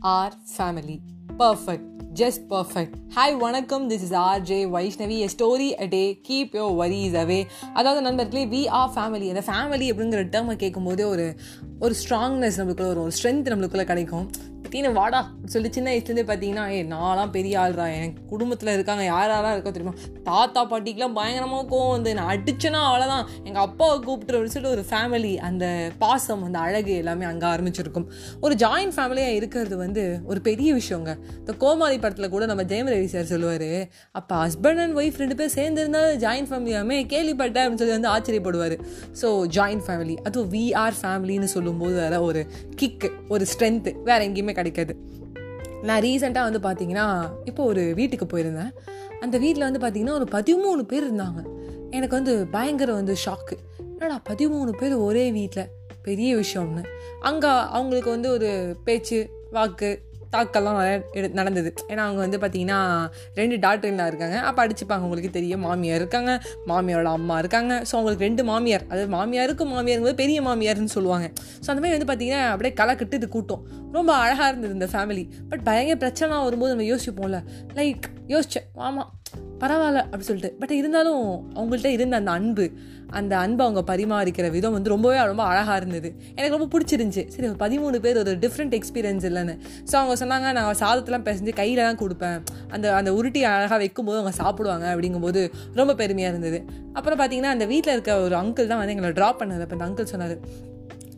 Are family. Perfect. Just perfect. Hi வணக்கம். This is RJ Vaishnavi. A story a day keep your worries away அதாவது நண்பர்களே we are family அந்த family அப்படிங்கிற டேர்மை கேட்கும்போதே ஒரு ஒரு ஸ்ட்ராங்னஸ் நம்மளுக்குள்ள வரும். ஒரு ஸ்ட்ரென்த் நம்மளுக்குள்ளே கிடைக்கும். தீனு வாடா சொல்லி சின்ன வயசுலேருந்தே பார்த்தீங்கன்னா ஏ நான்லாம் பெரிய ஆள்றா என் குடும்பத்தில் இருக்காங்க யார் யாராக இருக்கோ தெரியுமா? தாத்தா பாட்டிக்கெலாம் பயங்கரமாக கோவம் வந்து நான் அடிச்சேன்னா அவ்வளோதான் எங்கள் அப்பாவை கூப்பிட்டு சொல்லிட்டு ஒரு ஃபேமிலி அந்த பாசம் அந்த அழகு எல்லாமே அங்கே ஆரம்பிச்சிருக்கும். ஒரு ஜாயின்ட் ஃபேமிலியாக இருக்கிறது வந்து ஒரு பெரிய விஷயங்க. இந்த கோமாளி படத்தில் கூட நம்ம ஜெயம் ரவி சார் சொல்லுவார் அப்போ ஹஸ்பண்ட் அண்ட் ஒய்ஃப் ரெண்டு பேர் சேர்ந்து இருந்தால் ஜாயின்ட் ஃபேமிலியாமே கேள்விப்பட்டேன் அப்படின்னு சொல்லி வந்து ஆச்சரியப்படுவார். ஸோ ஜாயின்ட் ஃபேமிலி அதுவும் வி ஆர் ஃபேமிலின்னு சொல்லும்போது வேறு ஒரு கிக்கு ஒரு ஸ்ட்ரென்த்து வேறு எங்கேயுமே கிடைக்காது. நான் ரீசெண்டாக வந்து பார்த்தீங்கன்னா இப்போ ஒரு வீட்டுக்கு போயிருந்தேன். அந்த வீட்டில் வந்து பார்த்தீங்கன்னா ஒரு பதிமூணு பேர் இருந்தாங்க. எனக்கு வந்து பயங்கர வந்து ஷாக்கு என்னடா பதிமூணு பேர் ஒரே வீட்டில் பெரிய விஷயம்னு. அங்கே அவங்களுக்கு வந்து ஒரு பேச்சு வாக்கு தாக்கெல்லாம் நிறைய எடு- நடந்தது. ஏன்னா அவங்க வந்து பார்த்தீங்கன்னா ரெண்டு டாக்டர்லாம் இருக்காங்க. அப்போ அடிச்சுப்பாங்க. உங்களுக்கு தெரியும் மாமியார் இருக்காங்க மாமியாரோட அம்மா இருக்காங்க. ஸோ அவங்களுக்கு ரெண்டு மாமியார். அதாவது மாமியாருக்கு மாமியாருங்கும்போது பெரிய மாமியார்னு சொல்லுவாங்க. ஸோ அந்த மாதிரி வந்து பார்த்தீங்கன்னா அப்படியே களை கட்டுது கூட்டம். ரொம்ப அழகாக இருந்தது இந்த ஃபேமிலி பட் பயங்கர பிரச்சனை வரும்போது நம்ம யோசிப்போம்ல. லைக் யோசிச்சேன். ஆமாம் பரவாயில்ல அப்படி சொல்லிட்டு. பட் இருந்தாலும் அவங்கள்ட்ட இருந்த அந்த அன்பு அந்த அன்பை அவங்க பரிமாறிக்கிற விதம் வந்து ரொம்பவே ரொம்ப அழகாக இருந்தது. எனக்கு ரொம்ப பிடிச்சிருந்துச்சி. சரி ஒரு பதிமூணு பேர் ஒரு டிஃப்ரெண்ட் எக்ஸ்பீரியன்ஸ் இல்லைன்னு. ஸோ அவங்க சொன்னாங்க நான் சாதத்தெல்லாம் பிசைஞ்சு கையில் தான் கொடுப்பேன். அந்த அந்த உருட்டி அழகாக வைக்கும்போது அவங்க சாப்பிடுவாங்க. அப்படிங்கும்போது ரொம்ப பெருமையாக இருந்தது. அப்புறம் பார்த்தீங்கன்னா அந்த வீட்டில் இருக்க ஒரு அங்கிள் தான் வந்து எங்களை ட்ராப் பண்ணார். அப்போ அந்த அங்கிள் சொன்னார்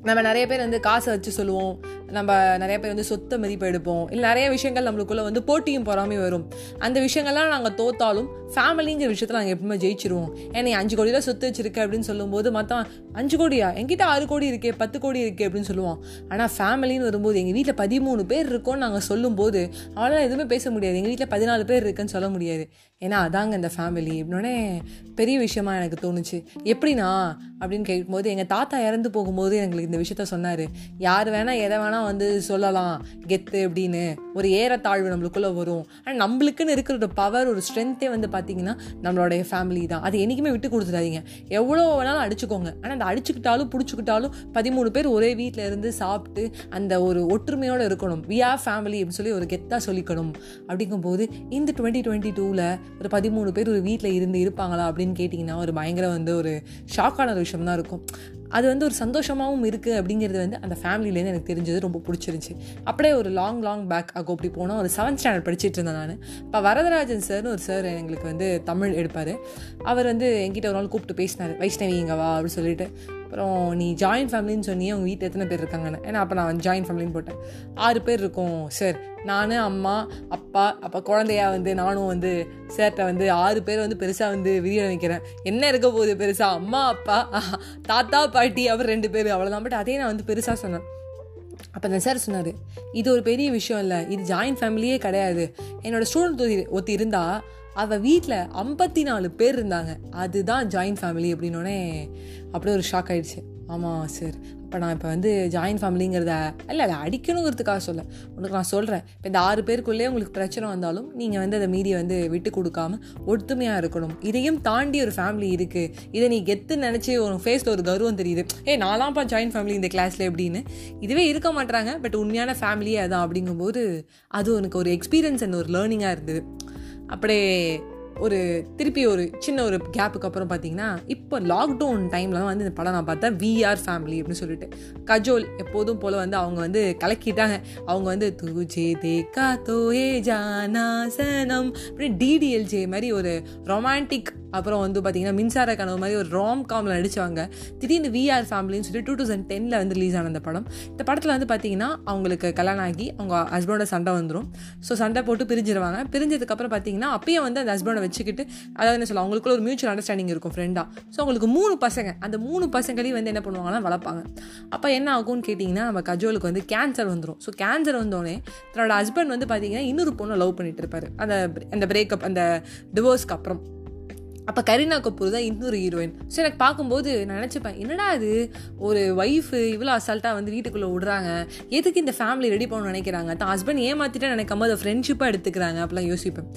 நம்ம நிறைய பேர் வந்து காசை வச்சு சொல்லுவோம். நம்ம நிறைய பேர் வந்து சொத்தை மதிப்பு எடுப்போம். இல்லை நிறைய விஷயங்கள் நம்மளுக்குள்ள வந்து போட்டியும் பொறாமையும் வரும். அந்த விஷயங்கள்லாம் நாங்கள் தோத்தாலும் ஃபேமிலிங்கிற விஷயத்தில் நாங்கள் எப்பவுமே ஜெயிச்சிருவோம். ஏன்னா அஞ்சு கோடி தான் சொத்து வச்சிருக்க அப்படின்னு சொல்லும்போது மொத்தம் அஞ்சு கோடியா? எங்கிட்ட ஆறு கோடி இருக்கே பத்து கோடி இருக்கே அப்படின்னு சொல்லுவோம் ஆனால் ஃபேமிலின்னு வரும்போது எங்கள் வீட்டில் பதிமூணு பேர் இருக்கோம்னு நாங்கள் சொல்லும்போது அவளால் எதுவுமே பேச முடியாது. எங்கள் வீட்டில் பதினாலு பேர் இருக்குன்னு சொல்ல முடியாது. ஏன்னா அதாங்க இந்த ஃபேமிலி அப்படின்னே பெரிய விஷயமா எனக்கு தோணுச்சு. எப்படின்னா அப்படின்னு கேட்கும்போது எங்கள் தாத்தா இறந்து போகும்போது எங்களுக்கு இந்த விஷயத்த சொன்னார். யார் வேணால் எதை வேணால் வந்து சொல்லலாம் கெத்து அப்படின்னு. ஒரு ஏறத்தாழ்வு நம்மளுக்குள்ளே வரும். ஆனால் நம்மளுக்குன்னு இருக்கிற ஒரு பவர் ஒரு ஸ்ட்ரென்த்தே வந்து பார்த்தீங்கன்னா நம்மளுடைய ஃபேமிலி தான். அது என்றைக்குமே விட்டு கொடுத்துடாதீங்க. எவ்வளோ வேணாலும் அடிச்சுக்கோங்க. ஆனால் அந்த அடிச்சுக்கிட்டாலும் பிடிச்சிக்கிட்டாலும் பதிமூணு பேர் ஒரே வீட்டில் இருந்து சாப்பிட்டு அந்த ஒரு ஒற்றுமையோடு இருக்கணும். வி ஆர் ஃபேமிலி அப்படின்னு சொல்லி ஒரு கெத்தாக சொல்லிக்கணும். அப்படிங்கும்போது இந்த டுவெண்ட்டி டுவெண்ட்டி டூவில் ஒரு பதிமூணு பேர் ஒரு வீட்டில் இருந்து இருப்பாங்களா அப்படின்னு கேட்டிங்கன்னா ஒரு பயங்கர வந்து ஒரு ஷாக்கான ஒரு விஷயம் தான் இருக்கும். அது வந்து ஒரு சந்தோஷமாகவும் இருக்குது அப்படிங்கிறது வந்து அந்த ஃபேமிலியிலேருந்து எனக்கு தெரிஞ்சது ரொம்ப பிடிச்சிருந்துச்சி. அப்படியே ஒரு லாங் லாங் பேக் ஆகும் அப்படி போனால் ஒரு செவன்த் ஸ்டாண்டர்ட் படிச்சுட்டு இருந்தேன் நான். இப்போ வரதராஜன் சார்னு ஒரு சார் எங்களுக்கு வந்து தமிழ் எடுப்பார். அவர் வந்து என்கிட்ட ஒரு நாள் கூப்பிட்டு பேசினார் வைஷ்ணவி இங்கே வா அப்படின்னு சொல்லிட்டு. அப்புறம் நீ ஜாயின் ஃபேமிலின்னு சொன்னி உங்கள் வீட்டில் எத்தனை பேர் இருக்காங்கன்னு. ஏன்னா அப்போ நான் ஜாயின்ட் ஃபேமிலின்னு போட்டேன். ஆறு பேர் இருக்கோம் சார் நான் அம்மா அப்பா அப்போ குழந்தையா வந்து நானும் வந்து சேர்ட்ட வந்து ஆறு பேர் வந்து பெருசாக வந்து விரிய வைக்கிறேன் என்ன இருக்க போகுது பெருசாக அம்மா அப்பா தாத்தா பாட்டி அப்புறம் ரெண்டு பேர் அவ்வளோதான் பட் அதே நான் வந்து பெருசாக சொன்னேன். அப்போ அந்த சார் சொன்னார் இது ஒரு பெரிய விஷயம் இல்லை. இது ஜாயின்ட் ஃபேமிலியே கிடையாது. என்னோடய ஸ்டூடெண்ட் ஒத்தி ஒருத்தி இருந்தால் அவள் வீட்டில் ஐம்பத்தி நாலு பேர் இருந்தாங்க. அதுதான் ஜாயின்ட் ஃபேமிலி அப்படின்னோடனே அப்படியே ஒரு ஷாக் ஆகிடுச்சு ஆமாம் சார் இப்போ நான் இப்போ வந்து ஜாயின்ட் ஃபேமிலிங்கிறத இல்லை அதை அடிக்கணுங்கிறதுக்காக சொல்ல. உனக்கு நான் சொல்கிறேன் இப்போ இந்த ஆறு பேருக்குள்ளேயே உங்களுக்கு பிரச்சனை வந்தாலும் நீங்கள் வந்து அதை மீறி வந்து விட்டு கொடுக்காம ஒற்றுமையாக இருக்கணும். இதையும் தாண்டி ஒரு ஃபேமிலி இருக்குது இதை நீ கெத்து நினச்சி ஒரு ஃபேஸில் ஒரு கர்வம் தெரியுது. ஏ நாலாம்ப்பா ஜாயின்ட் ஃபேமிலி இந்த கிளாஸில் எப்படின்னு? இதுவே இருக்க மாட்டாங்க பட் உண்மையான ஃபேமிலியே அதான் அப்படிங்கும்போது அது எனக்கு ஒரு எக்ஸ்பீரியன்ஸ் அண்ட் ஒரு லேர்னிங்காக இருந்தது. அப்படியே ஒரு திருப்பி ஒரு சின்ன ஒரு கேப்புக்கு அப்புறம் பார்த்தீங்கன்னா இப்போ லாக்டவுன் டைமில் தான் வந்து இந்த படம் நான் பார்த்தேன். விஆர் ஃபேமிலி அப்படின்னு சொல்லிட்டு. கஜோல் எப்போதும் போல் வந்து அவங்க வந்து கலக்கிட்டாங்க. அவங்க வந்து துஜே தேக்கா தோயே ஜானா சனம் அப்படின்னு டிடிஎல்ஜே மாதிரி ஒரு ரொமான்டிக் அப்புறம் வந்து பார்த்தீங்கன்னா மின்சார கனவு மாதிரி ஒரு ராம் காமில் நடிச்சவங்க திடீர்னு விஆர் ஃபேமிலின்னு சொல்லி டூ தௌசண்ட் டெனில் வந்து ரிலீஸ் ஆன அந்த படம். இந்த படத்தில் வந்து பார்த்தீங்கன்னா அவங்களுக்கு கல்யாணம் ஆகி அவங்க ஹஸ்பண்டோட சண்டை வந்துடும் ஸோ சண்டை போட்டு பிரிஞ்சிருவாங்க. பிரிஞ்சதுக்கப்புறம் பார்த்தீங்கன்னா அப்பயும் வந்து அந்த ஹஸ்பண்டை வச்சுக்கிட்டு அதாவது என்ன சொல்ல அவங்களுக்குள்ள ஒரு மியூச்சுவல் அண்டர்ஸ்டாண்டிங் இருக்கும் ஃப்ரெண்டாக ஸோ அவங்களுக்கு மூணு பசங்க அந்த மூணு பசங்களையும் வந்து என்ன பண்ணுவாங்கன்னா வளர்ப்பாங்க. அப்போ என்ன ஆகும்னு கேட்டிங்கன்னா நம்ம கஜோலுக்கு வந்து கேன்சர் வந்துடும் ஸோ கேன்சர் வந்தோடனே தன்னோட ஹஸ்பண்ட் வந்து பார்த்தீங்கன்னா இன்னொரு பொண்ணை லவ் பண்ணிட்டு இருப்பாரு. அந்த அந்த பிரேக்கப் அந்த டிவோர்ஸ்க்கு அப்புறம். அப்போ கரீனா கபூர் தான் இன்னொரு ஹீரோயின் ஸோ எனக்கு பார்க்கும்போது நான் நினச்சிப்பேன் என்னடா இது? ஒரு ஒய்ஃபு இவ்வளோ அசால்ட்டாக வந்து வீட்டுக்குள்ளே விடுறாங்க. எதுக்கு இந்த ஃபேமிலி ரெடி பண்ணணும்னு நினைக்கிறாங்க? தான் ஹஸ்பண்ட் ஏமாற்றிட்டேன் நினைக்காம அதை ஃப்ரெண்ட்ஷிப்பாக எடுத்துக்கிறாங்க அப்படிலாம் யோசிப்பேன்.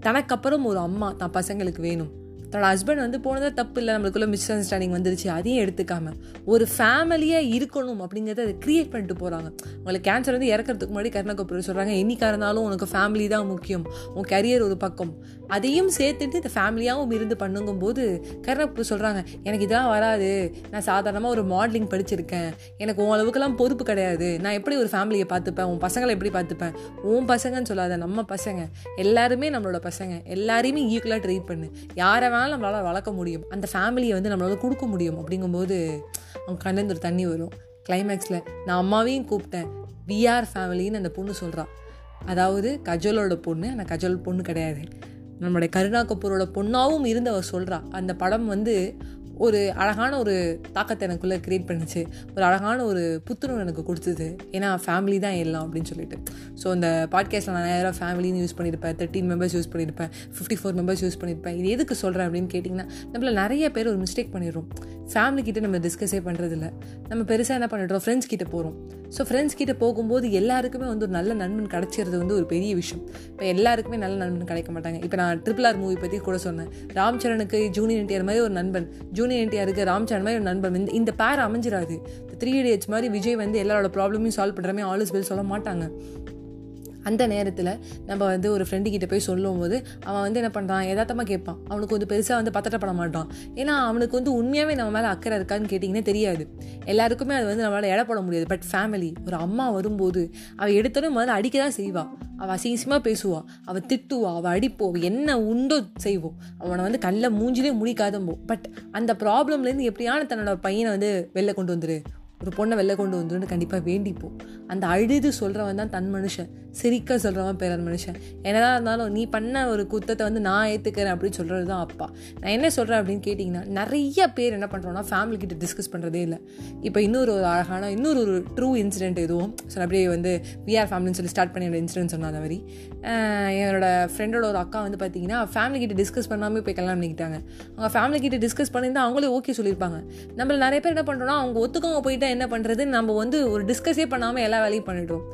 தனக்கப்புறம் ஒரு அம்மா தான் பசங்களுக்கு வேணும். தன்னோட ஹஸ்பண்ட் வந்து போனதாக தப்பு இல்லை நம்மளுக்குள்ள மிஸ் அண்டர்ஸ்டாண்டிங் வந்துருச்சு. அதையும் எடுத்துக்காம ஒரு ஃபேமிலியாக இருக்கணும் அப்படிங்கிறத அதை கிரியேட் பண்ணிட்டு போகிறாங்க உங்களுக்கு கேன்சர் வந்து இறக்கிறதுக்கு முன்னாடி கருணா கபூர் சொல்கிறாங்க என்னைக்கா இருந்தாலும் உனக்கு ஃபேமிலி தான் முக்கியம். உன் கரியர் ஒரு பக்கம். அதையும் சேர்த்துட்டு இந்த ஃபேமிலியாகவும் இருந்து பண்ணுங்கும்போது கருணா கபூர் சொல்கிறாங்க எனக்கு இதெல்லாம் வராது. நான் சாதாரணமாக ஒரு மாடலிங் படிச்சிருக்கேன். எனக்கு உன் அளவுக்குலாம் பொறுப்பு கிடையாது. நான் எப்படி ஒரு ஃபேமிலியை பார்த்துப்பேன்? உன் பசங்களை எப்படி பார்த்துப்பேன்? உன் பசங்கன்னு சொல்லாத நம்ம பசங்க. எல்லாருமே நம்மளோட பசங்க. எல்லாரையுமே ஈக்குவலாக ட்ரீட் பண்ணு. யாரை அதனால் நம்மளால் வளர்க்க முடியும். அந்த ஃபேமிலியை வந்து நம்மளால் கொடுக்க முடியும் அப்படிங்கும்போது அவங்க கண்ணிலேருந்து ஒரு தண்ணி வரும். கிளைமேக்ஸில் நான் அம்மாவையும் கூப்பிட்டேன். விஆர் ஃபேமிலின்னு அந்த பொண்ணு சொல்கிறான் அதாவது கஜலோட பொண்ணு ஆனால் கஜல் பொண்ணு கிடையாது. நம்மளுடைய கருணா கபூரோட பொண்ணாகவும் இருந்தவ சொல்கிறா அந்த படம் வந்து ஒரு அழகான ஒரு தாக்கத்தை எனக்குள்ளே க்ரியேட் பண்ணிச்சு. ஒரு அழகான ஒரு புத்துணர்வு எனக்கு கொடுத்தது. ஏன்னா ஃபேமிலி தான் எல்லாம் அப்படின்னு சொல்லிட்டு. ஸோ அந்த பாட்காஸ்ட்டில் நான் நேரம் ஃபேமிலின்னு யூஸ் பண்ணியிருப்பேன் தேர்ட்டின் மெம்பர்ஸ் யூஸ் பண்ணியிருப்பேன் ஃபிஃப்டி ஃபோர் மெம்பர்ஸ் யூஸ் பண்ணியிருப்பேன் இது எதுக்கு சொல்கிறேன் அப்படின்னு கேட்டிங்கன்னா நம்மள நிறைய பேர் ஒரு மிஸ்டேக் பண்ணிடுறோம். ஃபேமிலி கிட்டே நம்ம டிஸ்கஸே பண்ணுறதில்ல நம்ம பெருசாக என்ன பண்ணிடுறோம்? ஃப்ரெண்ட்ஸ் கிட்டே போகிறோம் ஸோ ஃப்ரெண்ட்ஸ் கிட்ட போகும்போது எல்லாருக்குமே வந்து ஒரு நல்ல நண்பன் கிடைச்சிருது வந்து ஒரு பெரிய விஷயம். இப்போ எல்லாருக்குமே நல்ல நண்பன் கிடைக்க மாட்டாங்க. இப்போ நான் ட்ரிபிள் ஆர் மூவி பற்றி கூட சொன்னேன். ராம் சரணுக்கு ஜூனியர் என்டிஆர் மாதிரி ஒரு நண்பன். ஜூனியர் என்டிஆருக்கு ராம் சரண் மாதிரி ஒரு நண்பன். இந்த இந்த பேர் அமைஞ்சிடாது. த்ரீ இடியட்ஸ் மாதிரி விஜய் வந்து எல்லாரோட ப்ராப்ளமையும் சால்வ் பண்ணுறமே ஆல் இஸ் வெல் சொல்ல மாட்டாங்க. அந்த நேரத்தில் நம்ம வந்து ஒரு ஃப்ரெண்டுக்கிட்ட போய் சொல்லும் போது அவன் வந்து என்ன பண்ணுறான் யதார்த்தமாக கேட்பான். அவனுக்கு வந்து பெருசாக வந்து பத்தட்டப்பட மாட்டான். ஏன்னா அவனுக்கு வந்து உண்மையாகவே நம்ம மேலே அக்கறை இருக்கான்னு கேட்டிங்கன்னா தெரியாது. எல்லாருக்குமே அது வந்து நம்மளால் எடை போட முடியாது. பட் ஃபேமிலி ஒரு அம்மா வரும்போது அவள் எடுத்தோடனே முதல்ல அடிக்க தான் செய்வாள் அவள் அசிங்கமாக பேசுவாள் அவள் திட்டுவா. அவள் அடிப்போ. என்ன உண்டோ செய்வோம் அவனை வந்து கண்ணில் மூஞ்சிலே முடிக்காதம்போ பட் அந்த ப்ராப்ளம்லேருந்து எப்படியான தன்னோட பையனை வந்து வெளில கொண்டு வந்துரு? ஒரு பொண்ணை வெளில கொண்டு வந்துருன்னு கண்டிப்பாக வேண்டிப்போம். அந்த அழுது சொல்கிறவன் தான் தன் மனுஷன். சிரிக்க சொல்கிறவன் பிறர் மனுஷன். என்னதான் இருந்தாலும் நீ பண்ண ஒரு குத்தத்தை வந்து நான் ஏற்றுக்கிறேன் அப்படின்னு சொல்கிறது தான் அப்பா. நான் என்ன சொல்கிறேன் அப்படின்னு கேட்டிங்கன்னா நிறைய பேர் என்ன பண்ணுறோன்னா ஃபேமிலி கிட்ட டிஸ்கஸ் பண்ணுறதே இல்லை. இப்போ இன்னொரு ஒரு அழகான இன்னொரு ஒரு ட்ரூ இன்சிடென்ட் எதுவும் சில அப்படியே வந்து விஆர் ஃபேமிலின்னு சொல்லி ஸ்டார்ட் பண்ணி இன்சிடென்ட் சொன்ன மாதிரி. என்னோட ஃப்ரெண்டோட ஒரு அக்கா வந்து பார்த்தீங்கன்னா ஃபேமிலி கிட்ட டிஸ்கஸ் பண்ணாமல் போய் கல்யாணம் பண்ணிக்கிட்டாங்க. அவங்க ஃபேமிலி கிட்ட டிஸ்கஸ் பண்ணியிருந்தால் அவங்களே ஓகே சொல்லியிருப்பாங்க. நம்மள நிறைய பேர் என்ன பண்ணுறோம்னா அவங்க ஒத்துக்கவங்க போயிட்டு என்ன பண்ணுறது நம்ம வந்து ஒரு டிஸ்கஸே பண்ணாமல் எல்லா வேலையும் பண்ணிடுறோம்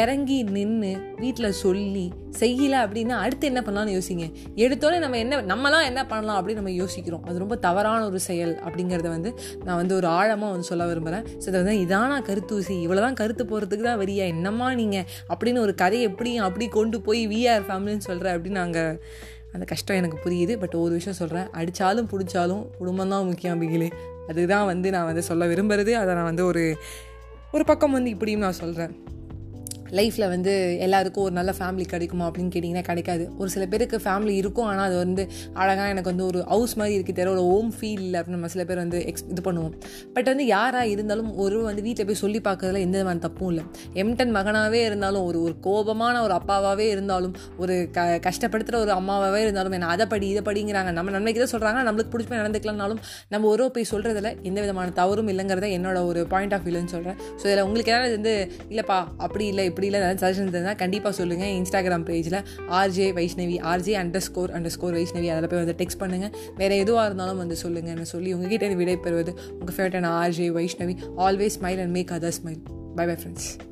இறங்கி நின்று வீட்டில் சொல்லி செய்யலை அப்படின்னா அடுத்து என்ன பண்ணலாம்னு யோசிங்க. எடுத்தோடனே நம்ம என்ன நம்மலாம் என்ன பண்ணலாம் அப்படின்னு நம்ம யோசிக்கிறோம். அது ரொம்ப தவறான ஒரு செயல் அப்படிங்கிறத வந்து நான் வந்து ஒரு ஆழமாக வந்து சொல்ல விரும்புகிறேன் ஸோ இதை வந்து இதானா கருத்தூசி இவ்வளோதான் கருத்து போகிறதுக்கு தான் வரியா? என்னம்மா நீங்கள் அப்படின்னு ஒரு கதையை எப்படியும் அப்படி கொண்டு போய் விஆர் ஃபேமிலின்னு சொல்கிறேன் அப்படின்னு நாங்கள் அந்த கஷ்டம் எனக்கு புரியுது. பட் ஒரு விஷயம் சொல்கிறேன் அடித்தாலும் பிடிச்சாலும் குடும்பம் தான் முக்கியம் அப்படிங்களே அதுதான் வந்து நான் வந்து சொல்ல விரும்புகிறது அதை நான் வந்து ஒரு ஒரு பக்கம் வந்து இப்படியும் நான் சொல்கிறேன் லைஃப்பில் வந்து எல்லாருக்கும் ஒரு நல்ல ஃபேமிலி கிடைக்குமா அப்படின்னு கேட்டிங்கன்னா கிடைக்காது. ஒரு சில பேருக்கு ஃபேமிலி இருக்கும் ஆனால் அது வந்து அழகாக எனக்கு வந்து ஒரு ஹவுஸ் மாதிரி இருக்குது தெரிய ஒரு ஹோம் ஃபீல் இல்லை அப்படின்னு நம்ம சில பேர் வந்து எக்ஸ் இது பண்ணுவோம். பட் வந்து யாராக இருந்தாலும் ஒரு வந்து வீட்டில் போய் சொல்லி பார்க்கறதுல எந்த விதமான தப்பும் இல்லை. எம்டன் மகனாகவே இருந்தாலும் ஒரு ஒரு கோபமான ஒரு அப்பாவாகவே இருந்தாலும் ஒரு க கஷ்டப்படுத்துகிற ஒரு அம்மாவாகவே இருந்தாலும் என்ன அதை படி இதை படிங்கிறாங்க. நம்ம நன்மைக்கு தான் சொல்கிறாங்க நம்மளுக்கு பிடிச்சி போய் நடந்துக்கலனாலும் நம்ம ஒரு போய் சொல்கிறதுல எந்த விதமான தவறும் இல்லைங்கிறத என்னோட ஒரு பாயிண்ட் ஆஃப் வியூன்னு சொல்கிறேன் ஸோ இதில் உங்களுக்கு ஏதாவது வந்து இல்லைப்பா அப்படி இல்லை இப்படி இல்லை ஏதாவது சஜஷன் இருந்தால் கண்டிப்பாக சொல்லுங்கள் இன்ஸ்டாகிராம் பேஜில் RJ Vaishnavi RJ underscore underscore Vaishnavi அதில் போய் வந்து டெக்ஸ்ட் பண்ணுங்கள் வேறு எதுவாக இருந்தாலும் வந்து சொல்லுங்கன்னு சொல்லி உங்ககிட்ட விடை பெறுவது உங்கள் ஃபேவரட்டான RJ Vaishnavi always smile and make other smile bye bye friends